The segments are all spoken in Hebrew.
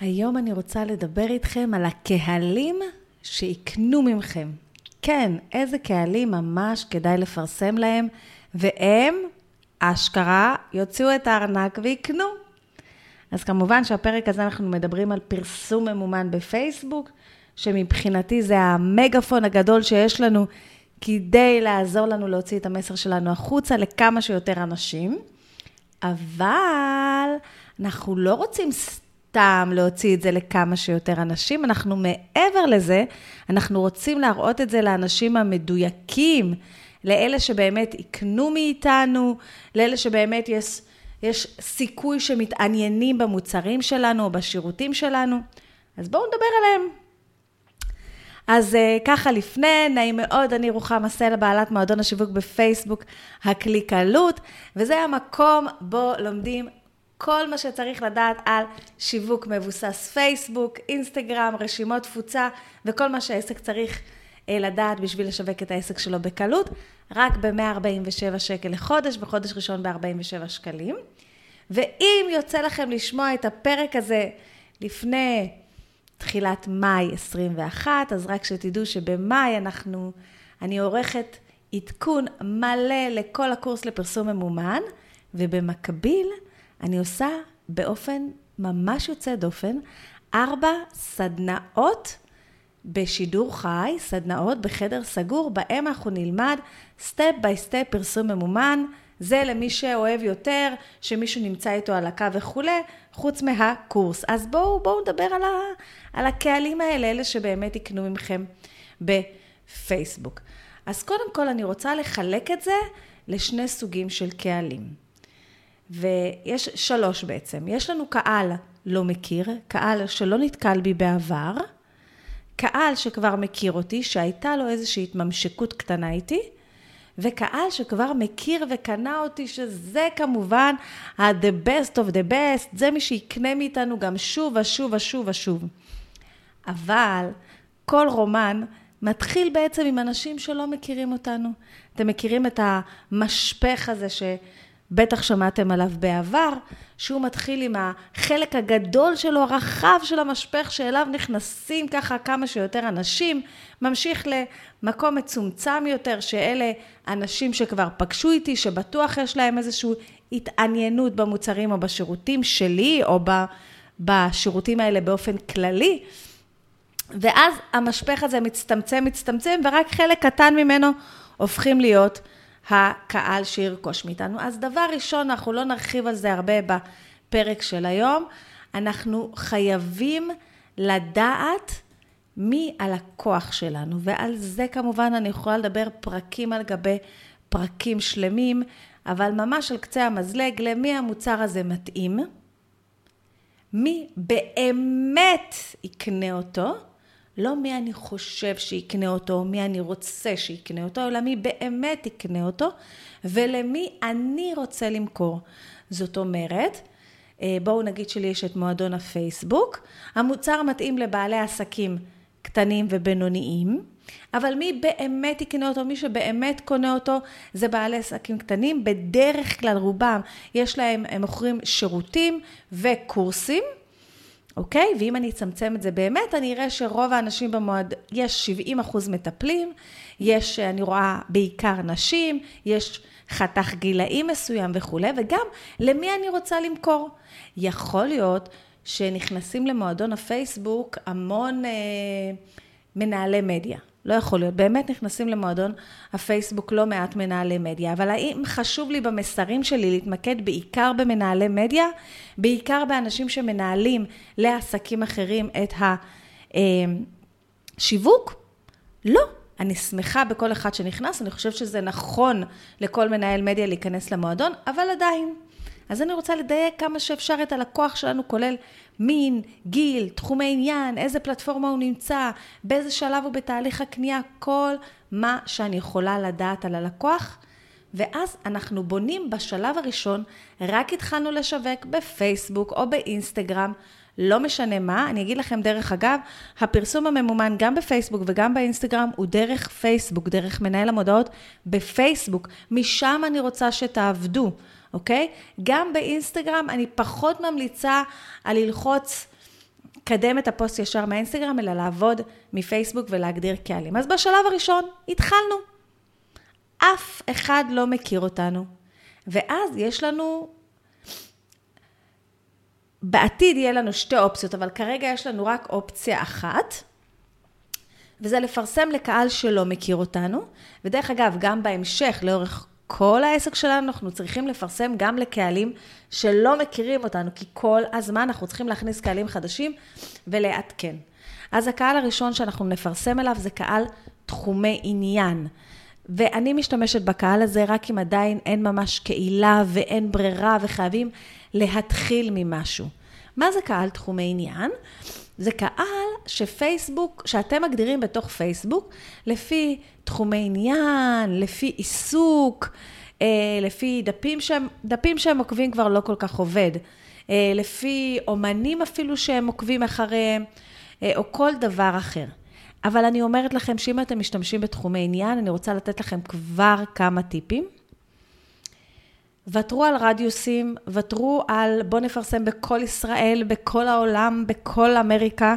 היום אני רוצה לדבר איתכם על הקהלים שיקנו ממכם. כן, איזה קהלים ממש כדאי לפרסם להם, והם, אשכרה, יוציאו את הארנק ויקנו. אז כמובן שהפרק הזה אנחנו מדברים על פרסום ממומן בפייסבוק, שמבחינתי זה המגפון הגדול שיש לנו כדי לעזור לנו להוציא את המסר שלנו החוצה לכמה שיותר אנשים. אבל אנחנו לא רוצים סתם להוציא את זה לכמה שיותר אנשים, אנחנו מעבר לזה, אנחנו רוצים להראות את זה לאנשים המדויקים, לאלה שבאמת יקנו מאיתנו, לאלה שבאמת יש, יש סיכוי שמתעניינים במוצרים שלנו או בשירותים שלנו. אז בואו נדבר עליהם. אז uh, ככה לפני, נעים מאוד, אני רוחמה סלע, בעלת מועדון השיווק בפייסבוק, הקליקלות, וזה המקום בו לומדים כל מה שצריך לדעת על שיווק מבוסס פייסבוק, אינסטגרם, רשימות תפוצה, וכל מה שהעסק צריך uh, לדעת בשביל לשווק את העסק שלו בקלות, רק ב-147 שקל לחודש, בחודש ראשון ב-47 שקלים. ואם יוצא לכם לשמוע את הפרק הזה לפני תחילת מאי 21, אז רק שתדעו שבמאי אנחנו, אני עורכת עדכון מלא לכל הקורס לפרסום ממומן, ובמקביל אני עושה באופן ממש יוצא דופן, ארבע סדנאות בשידור חי, סדנאות בחדר סגור, בהם אנחנו נלמד step by step פרסום ממומן. זה למי שאוהב יותר, שמישהו נמצא איתו על הקו וכולי, חוץ מהקורס. אז בואו, בואו נדבר על, ה, על הקהלים האלה, אלה שבאמת יקנו ממכם בפייסבוק. אז קודם כל אני רוצה לחלק את זה לשני סוגים של קהלים. ויש שלוש בעצם. יש לנו קהל לא מכיר, קהל שלא נתקל בי בעבר, קהל שכבר מכיר אותי, שהייתה לו איזושהי התממשקות קטנה איתי, וקהל שכבר מכיר וקנה אותי, שזה כמובן ה-the best of the best, זה מי שיקנה מאיתנו גם שוב ושוב ושוב ושוב. אבל כל רומן מתחיל בעצם עם אנשים שלא מכירים אותנו. אתם מכירים את המשפך הזה ש... בטח שמעתם עליו בעבר, שהוא מתחיל עם החלק הגדול שלו, הרחב של המשפך, שאליו נכנסים ככה כמה שיותר אנשים, ממשיך למקום מצומצם יותר, שאלה אנשים שכבר פגשו איתי, שבטוח יש להם איזושהי התעניינות במוצרים או בשירותים שלי, או בשירותים האלה באופן כללי. ואז המשפך הזה מצטמצם, מצטמצם, ורק חלק קטן ממנו הופכים להיות הקהל שירכוש מאיתנו. אז דבר ראשון, אנחנו לא נרחיב על זה הרבה בפרק של היום, אנחנו חייבים לדעת מי הלקוח שלנו, ועל זה כמובן אני יכולה לדבר פרקים על גבי פרקים שלמים, אבל ממש על קצה המזלג, למי המוצר הזה מתאים, מי באמת יקנה אותו, לא מי אני חושב שיקנה אותו, מי אני רוצה שיקנה אותו, אלא מי באמת יקנה אותו, ולמי אני רוצה למכור. זאת אומרת, אה, בואו נגיד שלי יש את מועדון הפייסבוק, המוצר מתאים לבעלי עסקים קטנים ובינוניים, אבל מי באמת יקנה אותו, מי שבאמת קונה אותו, זה בעלי עסקים קטנים. בדרך כלל רובם יש להם, הם מוכרים שירותים וקורסים. אוקיי? ואם אני אצמצם את זה באמת, אני אראה שרוב האנשים במועד, יש 70 אחוז מטפלים, יש, אני רואה בעיקר נשים, יש חתך גילאים מסוים וכולי, וגם למי אני רוצה למכור. יכול להיות שנכנסים למועדון הפייסבוק המון אה, מנהלי מדיה. לא יכול להיות. באמת נכנסים למועדון הפייסבוק לא מעט מנהלי מדיה, אבל האם חשוב לי במסרים שלי להתמקד בעיקר במנהלי מדיה, בעיקר באנשים שמנהלים לעסקים אחרים את השיווק? לא. אני שמחה בכל אחד שנכנס, אני חושבת שזה נכון לכל מנהל מדיה להיכנס למועדון, אבל עדיין. אז אני רוצה לדייק כמה שאפשר את הלקוח שלנו, כולל מין, גיל, תחומי עניין, איזה פלטפורמה הוא נמצא, באיזה שלב הוא בתהליך הקנייה, כל מה שאני יכולה לדעת על הלקוח. ואז אנחנו בונים בשלב הראשון, רק התחלנו לשווק בפייסבוק או באינסטגרם, לא משנה מה, אני אגיד לכם דרך אגב, הפרסום הממומן גם בפייסבוק וגם באינסטגרם הוא דרך פייסבוק, דרך מנהל המודעות בפייסבוק, משם אני רוצה שתעבדו. אוקיי? גם באינסטגרם אני פחות ממליצה על ללחוץ לקדם את הפוסט ישר מהאינסטגרם, אלא לעבוד מפייסבוק ולהגדיר קהלים. אז בשלב הראשון התחלנו. אף אחד לא מכיר אותנו. ואז יש לנו, בעתיד יהיה לנו שתי אופציות, אבל כרגע יש לנו רק אופציה אחת, וזה לפרסם לקהל שלא מכיר אותנו. ודרך אגב, גם בהמשך, לאורך כל העסק שלנו, אנחנו צריכים לפרסם גם לקהלים שלא מכירים אותנו, כי כל הזמן אנחנו צריכים להכניס קהלים חדשים ולעדכן. אז הקהל הראשון שאנחנו נפרסם אליו זה קהל תחומי עניין. ואני משתמשת בקהל הזה רק אם עדיין אין ממש קהילה ואין ברירה וחייבים להתחיל ממשהו. מה זה קהל תחומי עניין? זה קהל שפייסבוק, שאתם מגדירים בתוך פייסבוק, לפי תחומי עניין, לפי עיסוק, אה, לפי דפים שהם, דפים שהם עוקבים כבר לא כל כך עובד, אה, לפי אומנים אפילו שהם עוקבים אחריהם, אה, או כל דבר אחר. אבל אני אומרת לכם שאם אתם משתמשים בתחומי עניין, אני רוצה לתת לכם כבר כמה טיפים. ותרו על רדיוסים, ותרו על בואו נפרסם בכל ישראל, בכל העולם, בכל אמריקה,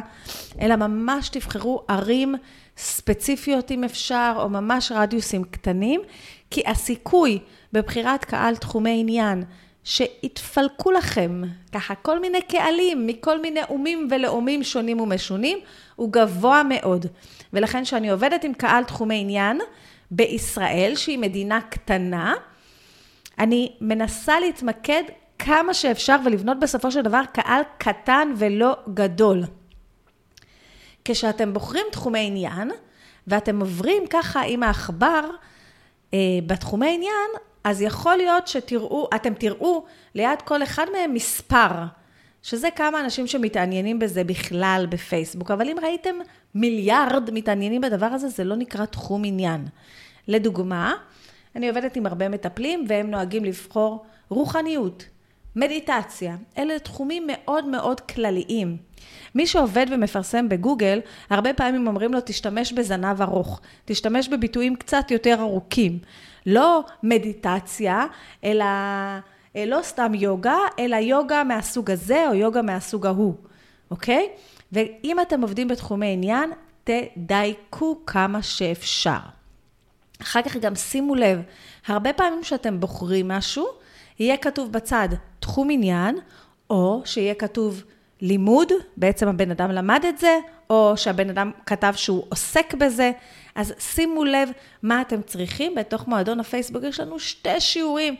אלא ממש תבחרו ערים ספציפיות אם אפשר, או ממש רדיוסים קטנים, כי הסיכוי בבחירת קהל תחומי עניין, שיתפלקו לכם ככה כל מיני קהלים מכל מיני אומים ולאומים שונים ומשונים, הוא גבוה מאוד. ולכן כשאני עובדת עם קהל תחומי עניין בישראל, שהיא מדינה קטנה, אני מנסה להתמקד כמה שאפשר ולבנות בסופו של דבר קהל קטן ולא גדול. כשאתם בוחרים תחומי עניין, ואתם עוברים ככה עם העכבר אה, בתחומי עניין, אז יכול להיות שתראו, אתם תראו ליד כל אחד מהם מספר, שזה כמה אנשים שמתעניינים בזה בכלל בפייסבוק, אבל אם ראיתם מיליארד מתעניינים בדבר הזה, זה לא נקרא תחום עניין. לדוגמה, אני עובדת עם הרבה מטפלים והם נוהגים לבחור רוחניות, מדיטציה. אלה תחומים מאוד מאוד כלליים. מי שעובד ומפרסם בגוגל, הרבה פעמים אומרים לו, תשתמש בזנב ארוך, תשתמש בביטויים קצת יותר ארוכים. לא מדיטציה, אלא אה, לא סתם יוגה, אלא יוגה מהסוג הזה או יוגה מהסוג ההוא, אוקיי? ואם אתם עובדים בתחומי עניין, תדייקו כמה שאפשר. אחר כך גם שימו לב, הרבה פעמים שאתם בוחרים משהו, יהיה כתוב בצד תחום עניין, או שיהיה כתוב לימוד, בעצם הבן אדם למד את זה, או שהבן אדם כתב שהוא עוסק בזה. אז שימו לב מה אתם צריכים. בתוך מועדון הפייסבוק יש לנו שתי שיעורים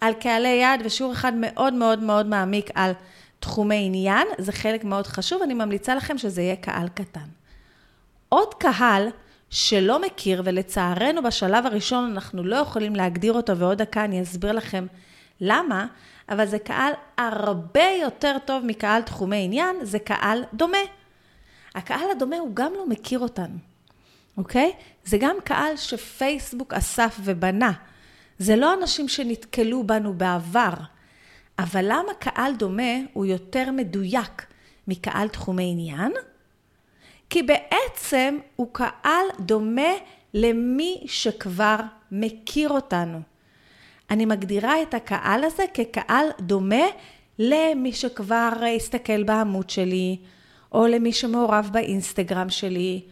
על קהלי יעד, ושיעור אחד מאוד מאוד מאוד מעמיק על תחומי עניין. זה חלק מאוד חשוב, אני ממליצה לכם שזה יהיה קהל קטן. עוד קהל שלא מכיר, ולצערנו בשלב הראשון אנחנו לא יכולים להגדיר אותו, ועוד דקה אני אסביר לכם למה, אבל זה קהל הרבה יותר טוב מקהל תחומי עניין, זה קהל דומה. הקהל הדומה הוא גם לא מכיר אותנו, אוקיי? זה גם קהל שפייסבוק אסף ובנה. זה לא אנשים שנתקלו בנו בעבר. אבל למה קהל דומה הוא יותר מדויק מקהל תחומי עניין? כי בעצם הוא קהל דומה למי שכבר מכיר אותנו. אני מגדירה את הקהל הזה כקהל דומה למי שכבר הסתכל בעמוד שלי, או למי שמעורב באינסטגרם שלי,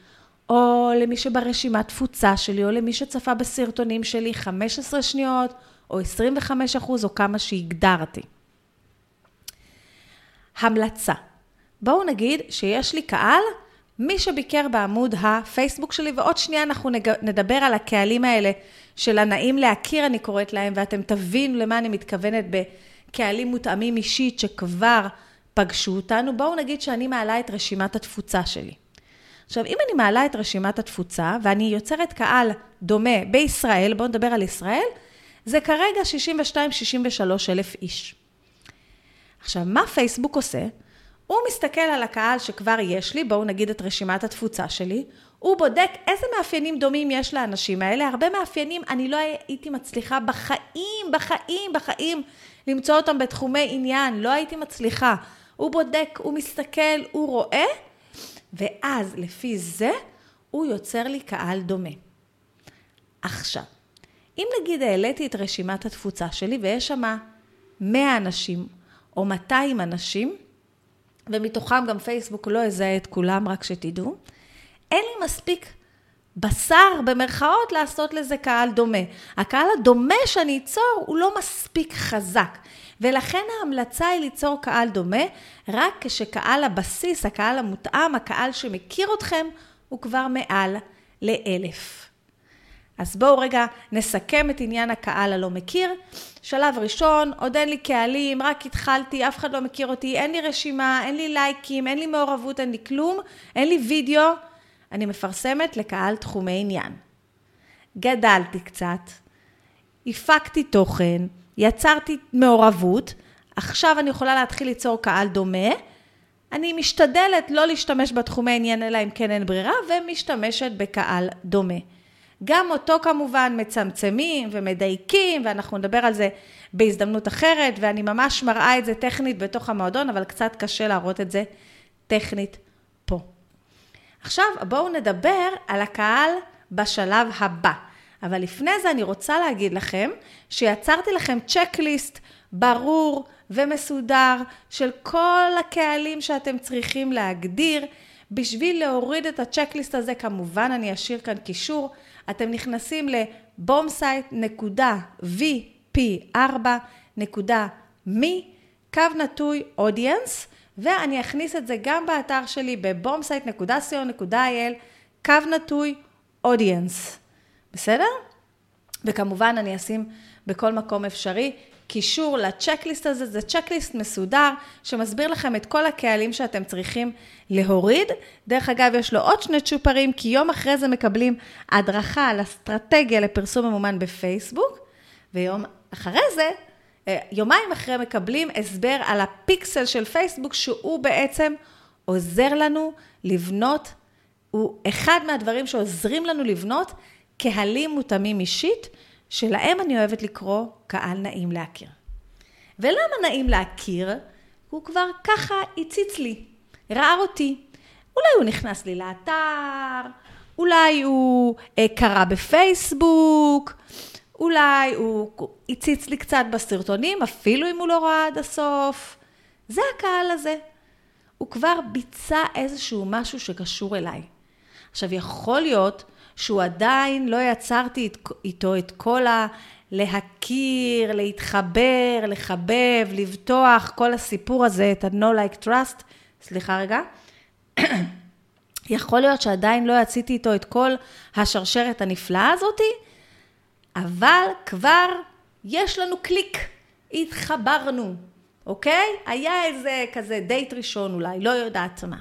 או למי שברשימת תפוצה שלי, או למי שצפה בסרטונים שלי 15 שניות, או 25 אחוז, או כמה שהגדרתי. המלצה. בואו נגיד שיש לי קהל מי שביקר בעמוד הפייסבוק שלי, ועוד שנייה אנחנו נדבר על הקהלים האלה של הנעים להכיר, אני קוראת להם, ואתם תבינו למה אני מתכוונת בקהלים מותאמים אישית שכבר פגשו אותנו. בואו נגיד שאני מעלה את רשימת התפוצה שלי. עכשיו, אם אני מעלה את רשימת התפוצה, ואני יוצרת קהל דומה בישראל, בואו נדבר על ישראל, זה כרגע 62-63 אלף איש. עכשיו, מה פייסבוק עושה? הוא מסתכל על הקהל שכבר יש לי, בואו נגיד את רשימת התפוצה שלי, הוא בודק איזה מאפיינים דומים יש לאנשים האלה, הרבה מאפיינים אני לא הייתי מצליחה בחיים, בחיים, בחיים למצוא אותם בתחומי עניין, לא הייתי מצליחה. הוא בודק, הוא מסתכל, הוא רואה, ואז לפי זה הוא יוצר לי קהל דומה. עכשיו, אם נגיד העליתי את רשימת התפוצה שלי ויש שם 100 אנשים או 200 אנשים, ומתוכם גם פייסבוק לא יזהה את כולם, רק שתדעו. אין לי מספיק בשר, במרכאות, לעשות לזה קהל דומה. הקהל הדומה שאני אצור הוא לא מספיק חזק. ולכן ההמלצה היא ליצור קהל דומה, רק כשקהל הבסיס, הקהל המותאם, הקהל שמכיר אתכם, הוא כבר מעל לאלף. אז בואו רגע נסכם את עניין הקהל הלא מכיר. שלב ראשון, עוד אין לי קהלים, רק התחלתי, אף אחד לא מכיר אותי, אין לי רשימה, אין לי לייקים, אין לי מעורבות, אין לי כלום, אין לי וידאו. אני מפרסמת לקהל תחומי עניין. גדלתי קצת, הפקתי תוכן, יצרתי מעורבות, עכשיו אני יכולה להתחיל ליצור קהל דומה. אני משתדלת לא להשתמש בתחומי עניין אלא אם כן אין ברירה, ומשתמשת בקהל דומה. גם אותו כמובן מצמצמים ומדייקים, ואנחנו נדבר על זה בהזדמנות אחרת, ואני ממש מראה את זה טכנית בתוך המועדון, אבל קצת קשה להראות את זה טכנית פה. עכשיו בואו נדבר על הקהל בשלב הבא. אבל לפני זה אני רוצה להגיד לכם שיצרתי לכם צ'קליסט ברור ומסודר של כל הקהלים שאתם צריכים להגדיר. בשביל להוריד את הצ'קליסט הזה, כמובן אני אשאיר כאן קישור, אתם נכנסים לבומסייט.vp4.me, קו נטוי אודיאנס, ואני אכניס את זה גם באתר שלי בבומסייט.co.il, קו נטוי אודיאנס. בסדר? וכמובן אני אשים בכל מקום אפשרי קישור לצ'קליסט הזה, זה צ'קליסט מסודר שמסביר לכם את כל הקהלים שאתם צריכים להוריד. דרך אגב, יש לו עוד שני צ'ופרים, כי יום אחרי זה מקבלים הדרכה על אסטרטגיה לפרסום ממומן בפייסבוק, ויום אחרי זה, אה, יומיים אחרי מקבלים הסבר על הפיקסל של פייסבוק, שהוא בעצם עוזר לנו לבנות, הוא אחד מהדברים שעוזרים לנו לבנות קהלים מותאמים אישית, שלהם אני אוהבת לקרוא קהל נעים להכיר. ולמה נעים להכיר? הוא כבר ככה הציץ לי, ראה אותי. אולי הוא נכנס לי לאתר, אולי הוא אה, קרא בפייסבוק, אולי הוא הציץ לי קצת בסרטונים, אפילו אם הוא לא ראה עד הסוף. זה הקהל הזה. הוא כבר ביצע איזשהו משהו שקשור אליי. עכשיו, יכול להיות שהוא עדיין לא יצרתי איתו את כל ה... להכיר, להתחבר, לחבב, לבטוח, כל הסיפור הזה, את ה-No like trust, סליחה רגע. יכול להיות שעדיין לא יציתי איתו את כל השרשרת הנפלאה הזאתי, אבל כבר יש לנו קליק, התחברנו, אוקיי? היה איזה כזה דייט ראשון אולי, לא יודעת מה.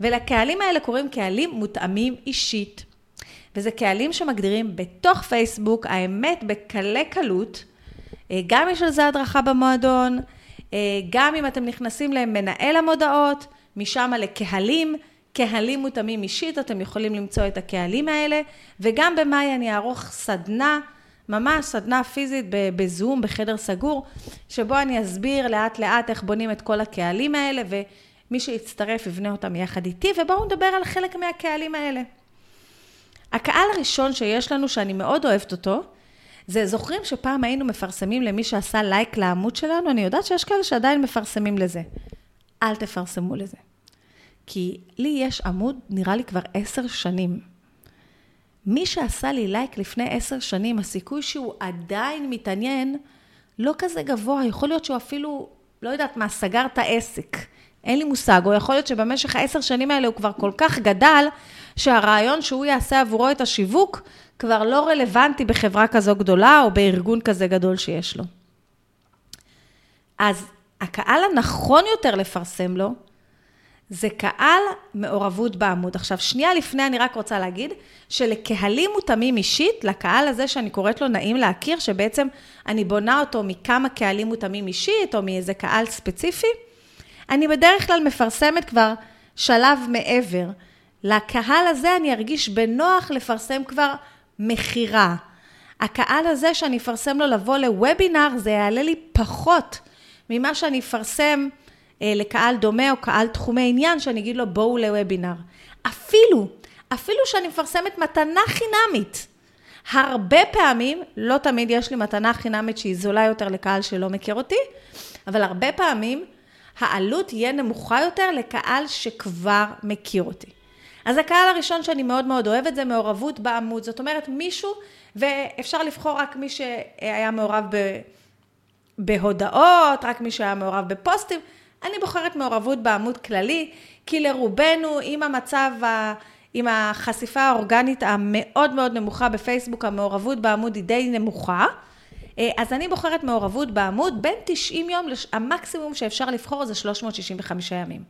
ולקהלים האלה קוראים קהלים מותאמים אישית. וזה קהלים שמגדירים בתוך פייסבוק, האמת בקלי קלות, אה, גם יש על זה הדרכה במועדון, אה, גם אם אתם נכנסים למנהל המודעות, משם לקהלים, קהלים מותאמים אישית, אתם יכולים למצוא את הקהלים האלה, וגם במאי אני אערוך סדנה, ממש סדנה פיזית בזום, בחדר סגור, שבו אני אסביר לאט לאט איך בונים את כל הקהלים האלה, ומי שיצטרף יבנה אותם יחד איתי, ובואו נדבר על חלק מהקהלים האלה. הקהל הראשון שיש לנו, שאני מאוד אוהבת אותו, זה זוכרים שפעם היינו מפרסמים למי שעשה לייק לעמוד שלנו? אני יודעת שיש כאלה שעדיין מפרסמים לזה. אל תפרסמו לזה. כי לי יש עמוד, נראה לי כבר עשר שנים. מי שעשה לי לייק לפני עשר שנים, הסיכוי שהוא עדיין מתעניין לא כזה גבוה. יכול להיות שהוא אפילו, לא יודעת מה, סגר את העסק. אין לי מושג, או יכול להיות שבמשך העשר שנים האלה הוא כבר כל כך גדל, שהרעיון שהוא יעשה עבורו את השיווק כבר לא רלוונטי בחברה כזו גדולה או בארגון כזה גדול שיש לו. אז הקהל הנכון יותר לפרסם לו, זה קהל מעורבות בעמוד. עכשיו, שנייה לפני אני רק רוצה להגיד שלקהלים מותאמים אישית, לקהל הזה שאני קוראת לו נעים להכיר, שבעצם אני בונה אותו מכמה קהלים מותאמים אישית, או מאיזה קהל ספציפי, אני בדרך כלל מפרסמת כבר שלב מעבר. לקהל הזה אני ארגיש בנוח לפרסם כבר מכירה. הקהל הזה שאני אפרסם לו לבוא לוובינר, זה יעלה לי פחות ממה שאני אפרסם אה, לקהל דומה או קהל תחומי עניין, שאני אגיד לו בואו לוובינר. אפילו, אפילו שאני מפרסמת מתנה חינמית. הרבה פעמים, לא תמיד יש לי מתנה חינמית שהיא זולה יותר לקהל שלא מכיר אותי, אבל הרבה פעמים העלות תהיה נמוכה יותר לקהל שכבר מכיר אותי. אז הקהל הראשון שאני מאוד מאוד אוהבת זה מעורבות בעמוד. זאת אומרת, מישהו, ואפשר לבחור רק מי שהיה מעורב ב, בהודעות, רק מי שהיה מעורב בפוסטים. אני בוחרת מעורבות בעמוד כללי, כי לרובנו, עם המצב, עם החשיפה האורגנית המאוד מאוד נמוכה בפייסבוק, המעורבות בעמוד היא די נמוכה. אה, אז אני בוחרת מעורבות בעמוד בין 90 יום, המקסימום שאפשר לבחור זה 365 ימים.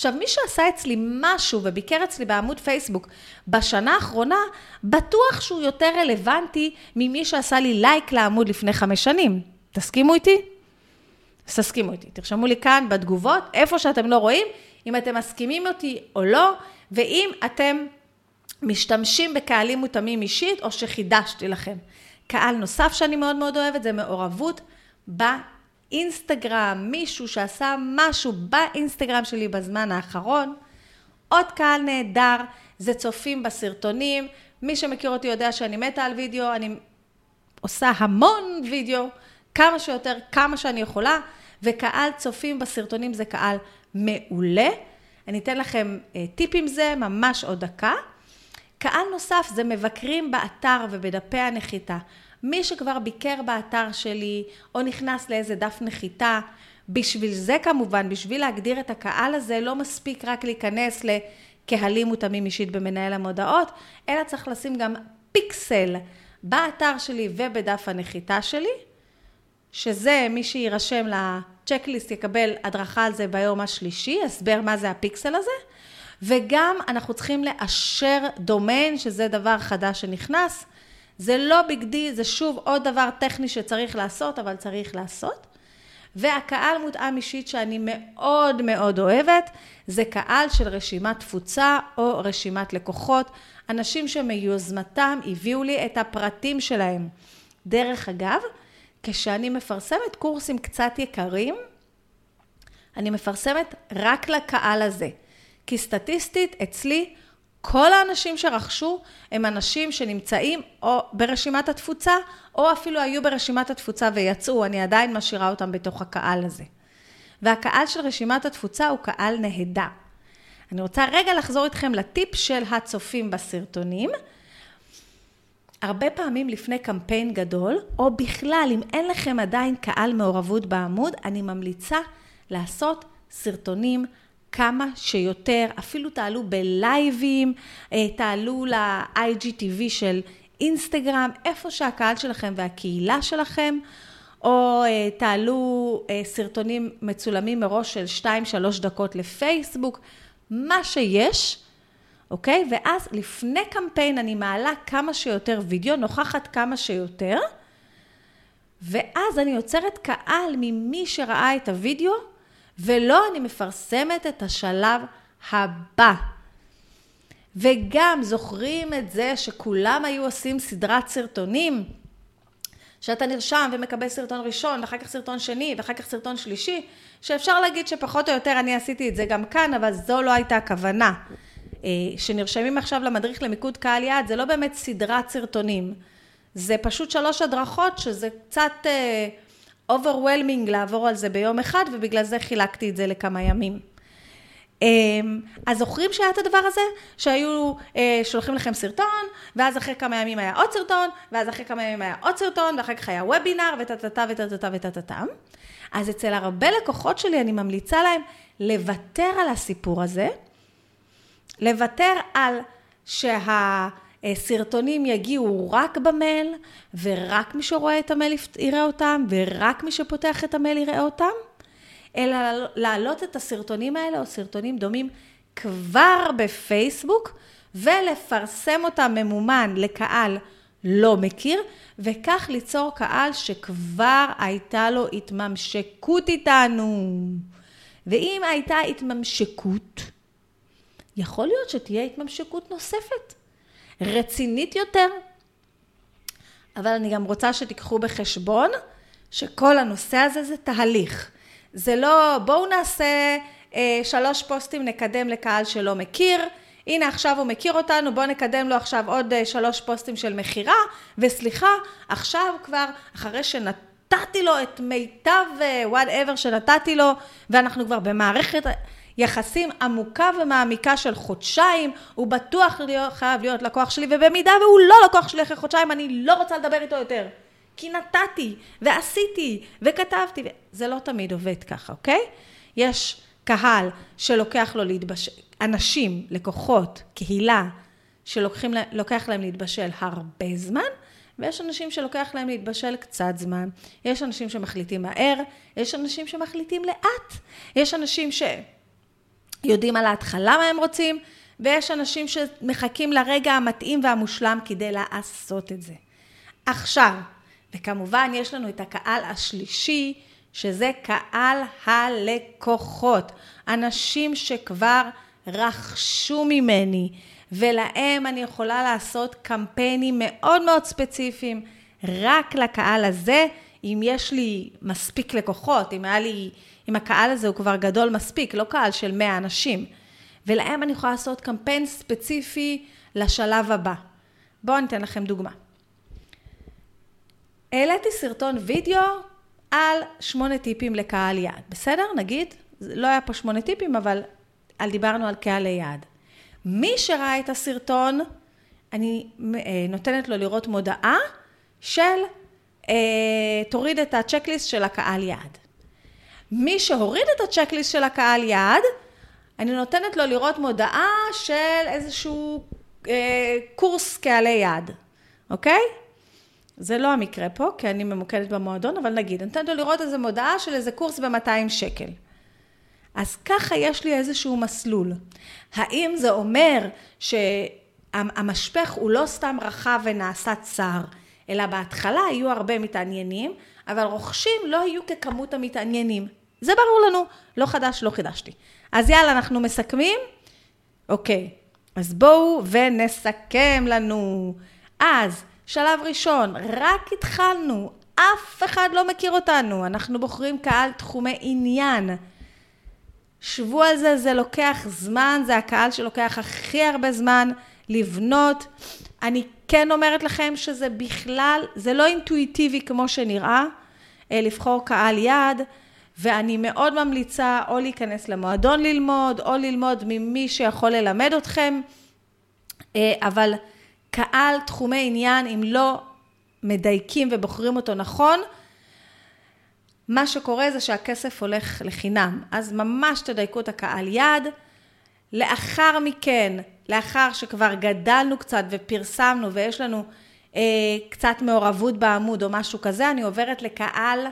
עכשיו, מי שעשה אצלי משהו וביקר אצלי בעמוד פייסבוק בשנה האחרונה, בטוח שהוא יותר רלוונטי ממי שעשה לי לייק לעמוד לפני חמש שנים. תסכימו איתי? אז תסכימו איתי. תרשמו לי כאן בתגובות, איפה שאתם לא רואים, אם אתם מסכימים אותי או לא, ואם אתם משתמשים בקהלים מותאמים אישית, או שחידשתי לכם. קהל נוסף שאני מאוד מאוד אוהבת זה מעורבות באינסטגרם, מישהו שעשה משהו באינסטגרם שלי בזמן האחרון. עוד קהל נהדר, זה צופים בסרטונים. מי שמכיר אותי יודע שאני מתה על וידאו, אני עושה המון וידאו, כמה שיותר, כמה שאני יכולה, וקהל צופים בסרטונים זה קהל מעולה. אני אתן לכם אה, טיפ עם זה, ממש עוד דקה. קהל נוסף זה מבקרים באתר ובדפי הנחיתה. מי שכבר ביקר באתר שלי, או נכנס לאיזה דף נחיתה, בשביל זה כמובן, בשביל להגדיר את הקהל הזה, לא מספיק רק להיכנס לקהלים מותאמים אישית במנהל המודעות, אלא צריך לשים גם פיקסל באתר שלי ובדף הנחיתה שלי, שזה מי שיירשם לצ'קליסט יקבל הדרכה על זה ביום השלישי, הסבר מה זה הפיקסל הזה. וגם אנחנו צריכים לאשר דומיין, שזה דבר חדש שנכנס. זה לא big deal, זה שוב עוד דבר טכני שצריך לעשות, אבל צריך לעשות. והקהל מותאם אישית שאני מאוד מאוד אוהבת, זה קהל של רשימת תפוצה או רשימת לקוחות, אנשים שמיוזמתם הביאו לי את הפרטים שלהם. דרך אגב, כשאני מפרסמת קורסים קצת יקרים, אני מפרסמת רק לקהל הזה. כי סטטיסטית, אצלי, כל האנשים שרכשו הם אנשים שנמצאים או ברשימת התפוצה, או אפילו היו ברשימת התפוצה ויצאו, אני עדיין משאירה אותם בתוך הקהל הזה. והקהל של רשימת התפוצה הוא קהל נהדר. אני רוצה רגע לחזור איתכם לטיפ של הצופים בסרטונים. הרבה פעמים לפני קמפיין גדול, או בכלל, אם אין לכם עדיין קהל מעורבות בעמוד, אני ממליצה לעשות סרטונים כמה שיותר, אפילו תעלו בלייבים, אה, תעלו ל-IGTV של אינסטגרם, איפה שהקהל שלכם והקהילה שלכם, או אה, תעלו אה, סרטונים מצולמים מראש של 2-3 דקות לפייסבוק, מה שיש, אוקיי? ואז לפני קמפיין אני מעלה כמה שיותר וידאו, נוכחת כמה שיותר, ואז אני יוצרת קהל ממי שראה את הוידאו, ולא אני מפרסמת את השלב הבא. וגם זוכרים את זה שכולם היו עושים סדרת סרטונים, שאתה נרשם ומקבל סרטון ראשון, ואחר כך סרטון שני, ואחר כך סרטון שלישי, שאפשר להגיד שפחות או יותר אני עשיתי את זה גם כאן, אבל זו לא הייתה הכוונה. אה, שנרשמים עכשיו למדריך למיקוד קהל יעד, זה לא באמת סדרת סרטונים. זה פשוט שלוש הדרכות, שזה קצת... overwhelming לעבור על זה ביום אחד, ובגלל זה חילקתי את זה לכמה ימים. אמ, אז זוכרים שהיה את הדבר הזה? שהיו אה, שולחים לכם סרטון, ואז אחרי כמה ימים היה עוד סרטון, ואז אחרי כמה ימים היה עוד סרטון, ואחר כך היה וובינר, וטטטה וטטטה וטטטה. אז אצל הרבה לקוחות שלי אני ממליצה להם לוותר על הסיפור הזה, לוותר על שה... סרטונים יגיעו רק במייל, ורק מי שרואה את המייל יראה אותם, ורק מי שפותח את המייל יראה אותם, אלא להעלות את הסרטונים האלה, או סרטונים דומים, כבר בפייסבוק, ולפרסם אותם ממומן לקהל לא מכיר, וכך ליצור קהל שכבר הייתה לו התממשקות איתנו. ואם הייתה התממשקות, יכול להיות שתהיה התממשקות נוספת. רצינית יותר. אבל אני גם רוצה שתיקחו בחשבון שכל הנושא הזה זה תהליך. זה לא, בואו נעשה אה, שלוש פוסטים, נקדם לקהל שלא מכיר. הנה עכשיו הוא מכיר אותנו, בואו נקדם לו עכשיו עוד אה, שלוש פוסטים של מכירה, וסליחה, עכשיו כבר, אחרי נתתי לו את מיטב וואטאבר שנתתי לו, ואנחנו כבר במערכת יחסים עמוקה ומעמיקה של חודשיים, הוא בטוח להיות, חייב להיות לקוח שלי, ובמידה והוא לא לקוח שלי אחרי חודשיים, אני לא רוצה לדבר איתו יותר. כי נתתי, ועשיתי, וכתבתי, זה לא תמיד עובד ככה, אוקיי? יש קהל שלוקח לו להתבשל, אנשים, לקוחות, קהילה, שלוקח להם להתבשל הרבה זמן, ויש אנשים שלוקח להם להתבשל קצת זמן. יש אנשים שמחליטים מהר, יש אנשים שמחליטים לאט, יש אנשים שיודעים על ההתחלה מה הם רוצים, ויש אנשים שמחכים לרגע המתאים והמושלם כדי לעשות את זה. עכשיו, וכמובן יש לנו את הקהל השלישי, שזה קהל הלקוחות. אנשים שכבר רכשו ממני, ולהם אני יכולה לעשות קמפיינים מאוד מאוד ספציפיים, רק לקהל הזה, אם יש לי מספיק לקוחות, אם היה לי, אם הקהל הזה הוא כבר גדול מספיק, לא קהל של 100 אנשים. ולהם אני יכולה לעשות קמפיין ספציפי לשלב הבא. בואו אני אתן לכם דוגמה. העליתי סרטון וידאו על שמונה טיפים לקהל יעד, בסדר? נגיד, לא היה פה שמונה טיפים, אבל דיברנו על קהל יעד. מי שראה את הסרטון, אני אה, נותנת לו לראות מודעה של אה, תוריד את הצ'קליסט של הקהל יעד. מי שהוריד את הצ'קליסט של הקהל יעד, אני נותנת לו לראות מודעה של איזשהו אה, קורס קהלי יעד, אוקיי? זה לא המקרה פה, כי אני ממוקדת במועדון, אבל נגיד, נותנת לו לראות איזו מודעה של איזה קורס ב-200 שקל. אז ככה יש לי איזשהו מסלול. האם זה אומר שהמשפך הוא לא סתם רחב ונעשה צר, אלא בהתחלה יהיו הרבה מתעניינים, אבל רוכשים לא יהיו ככמות המתעניינים. זה ברור לנו, לא חדש, לא חידשתי. אז יאללה, אנחנו מסכמים? אוקיי, אז בואו ונסכם לנו. אז, שלב ראשון, רק התחלנו, אף אחד לא מכיר אותנו, אנחנו בוחרים קהל תחומי עניין. שבו על זה, זה לוקח זמן, זה הקהל שלוקח הכי הרבה זמן לבנות. אני כן אומרת לכם שזה בכלל, זה לא אינטואיטיבי כמו שנראה, אה, לבחור קהל יעד, ואני מאוד ממליצה או להיכנס למועדון ללמוד, או ללמוד ממי שיכול ללמד אתכם, אה, אבל קהל, תחומי עניין, אם לא מדייקים ובוחרים אותו נכון, מה שקורה זה שהכסף הולך לחינם. אז ממש תדייקו את הקהל יעד. לאחר מכן, לאחר שכבר גדלנו קצת ופרסמנו ויש לנו אה, קצת מעורבות בעמוד או משהו כזה, אני עוברת לקהל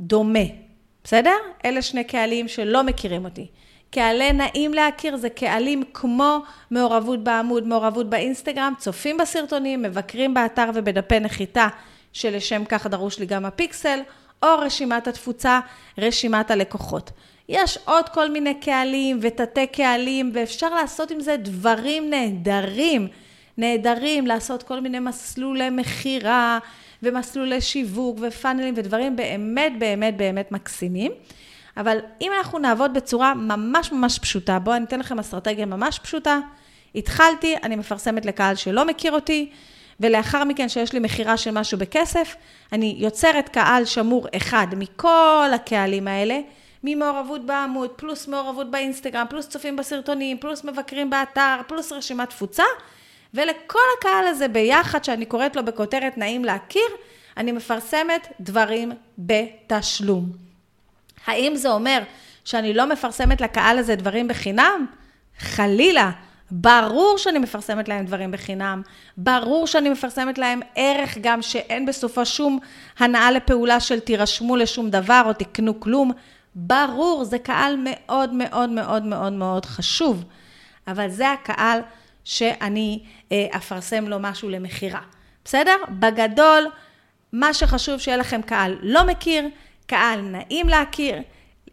דומה, בסדר? אלה שני קהלים שלא מכירים אותי. קהלי נעים להכיר זה קהלים כמו מעורבות בעמוד, מעורבות באינסטגרם, צופים בסרטונים, מבקרים באתר ובדפי נחיתה, שלשם כך דרוש לי גם הפיקסל, או רשימת התפוצה, רשימת הלקוחות. יש עוד כל מיני קהלים ותתי קהלים, ואפשר לעשות עם זה דברים נהדרים. נהדרים, לעשות כל מיני מסלולי מכירה, ומסלולי שיווק, ופאנלים, ודברים באמת באמת באמת מקסימים. אבל אם אנחנו נעבוד בצורה ממש ממש פשוטה, בואו אני אתן לכם אסטרטגיה ממש פשוטה. התחלתי, אני מפרסמת לקהל שלא מכיר אותי, ולאחר מכן שיש לי מכירה של משהו בכסף, אני יוצרת קהל שמור אחד מכל הקהלים האלה, ממעורבות בעמוד, פלוס מעורבות באינסטגרם, פלוס צופים בסרטונים, פלוס מבקרים באתר, פלוס רשימת תפוצה, ולכל הקהל הזה ביחד, שאני קוראת לו בכותרת נעים להכיר, אני מפרסמת דברים בתשלום. האם זה אומר שאני לא מפרסמת לקהל הזה דברים בחינם? חלילה. ברור שאני מפרסמת להם דברים בחינם, ברור שאני מפרסמת להם ערך גם שאין בסופו שום הנאה לפעולה של תירשמו לשום דבר או תקנו כלום. ברור, זה קהל מאוד מאוד מאוד מאוד מאוד חשוב, אבל זה הקהל שאני אה, אפרסם לו משהו למכירה. בסדר? בגדול, מה שחשוב שיהיה לכם קהל לא מכיר, קהל נעים להכיר,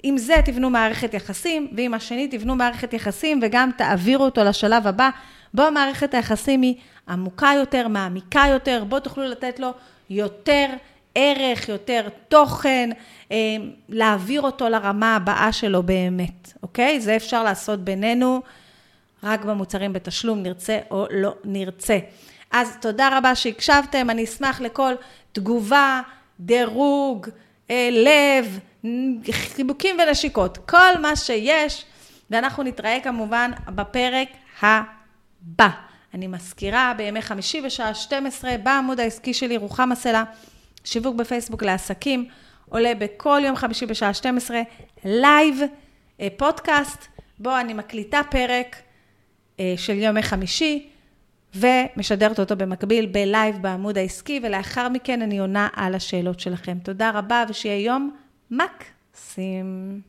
עם זה תבנו מערכת יחסים, ועם השני תבנו מערכת יחסים וגם תעבירו אותו לשלב הבא, בו מערכת היחסים היא עמוקה יותר, מעמיקה יותר, בו תוכלו לתת לו יותר ערך, יותר תוכן, אה, להעביר אותו לרמה הבאה שלו באמת, אוקיי? זה אפשר לעשות בינינו רק במוצרים בתשלום, נרצה או לא נרצה. אז תודה רבה שהקשבתם, אני אשמח לכל תגובה, דירוג, אה, לב, חיבוקים ונשיקות, כל מה שיש, ואנחנו נתראה כמובן בפרק הבא. אני מזכירה, בימי חמישי בשעה 12, בעמוד העסקי שלי, רוחמה סלע, שיווק בפייסבוק לעסקים, עולה בכל יום חמישי בשעה 12, live, אה, פודקאסט, בו אני מקליטה פרק של יומי חמישי, ומשדרת אותו במקביל ב live בעמוד העסקי, ולאחר מכן אני עונה על השאלות שלכם. תודה רבה, ושיהיה יום מקסים.